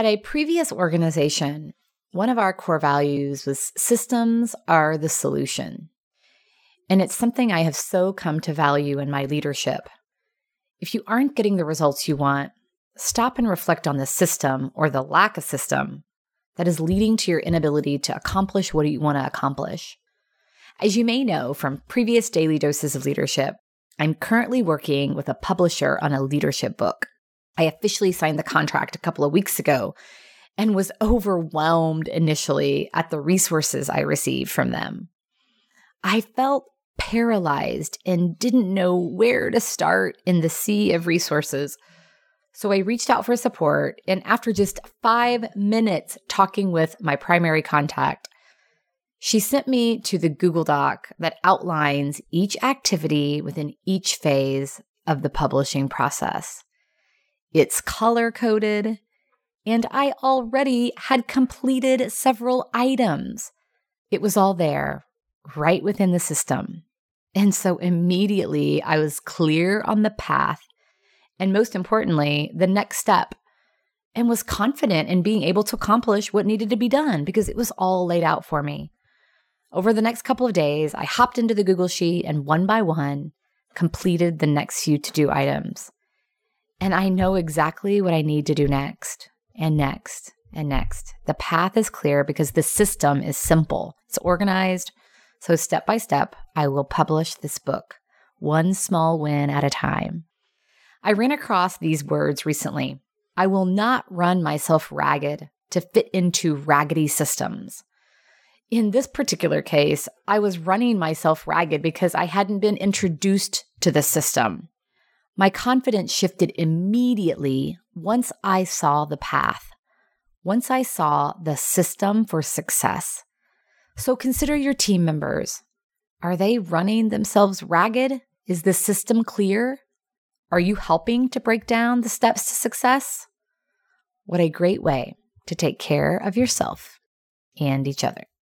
At a previous organization, one of our core values was systems are the solution. And it's something I have so come to value in my leadership. If you aren't getting the results you want, stop and reflect on the system or the lack of system that is leading to your inability to accomplish what you want to accomplish. As you may know from previous daily doses of leadership, I'm currently working with a publisher on a leadership book. I officially signed the contract a couple of weeks ago and was overwhelmed initially at the resources I received from them. I felt paralyzed and didn't know where to start in the sea of resources so I reached out for support, and after just five minutes talking with my primary contact, she sent me to the Google Doc that outlines each activity within each phase of the publishing process. It's color coded, and I already had completed several items. It was all there, right within the system. And so immediately I was clear on the path and most importantly, the next step, and was confident in being able to accomplish what needed to be done because it was all laid out for me. Over the next couple of days, I hopped into the Google Sheet and one by one completed the next few to do items. And I know exactly what I need to do next and next and next. The path is clear because the system is simple, it's organized. So, step by step, I will publish this book, one small win at a time. I ran across these words recently. I will not run myself ragged to fit into raggedy systems. In this particular case, I was running myself ragged because I hadn't been introduced to the system. My confidence shifted immediately once I saw the path, once I saw the system for success. So consider your team members. Are they running themselves ragged? Is the system clear? Are you helping to break down the steps to success? What a great way to take care of yourself and each other.